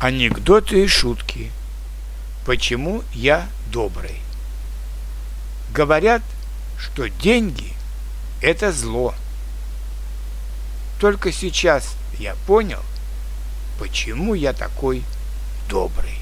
Анекдоты и шутки. Почему я добрый? Говорят, что деньги – это зло. Только сейчас я понял, почему я такой добрый.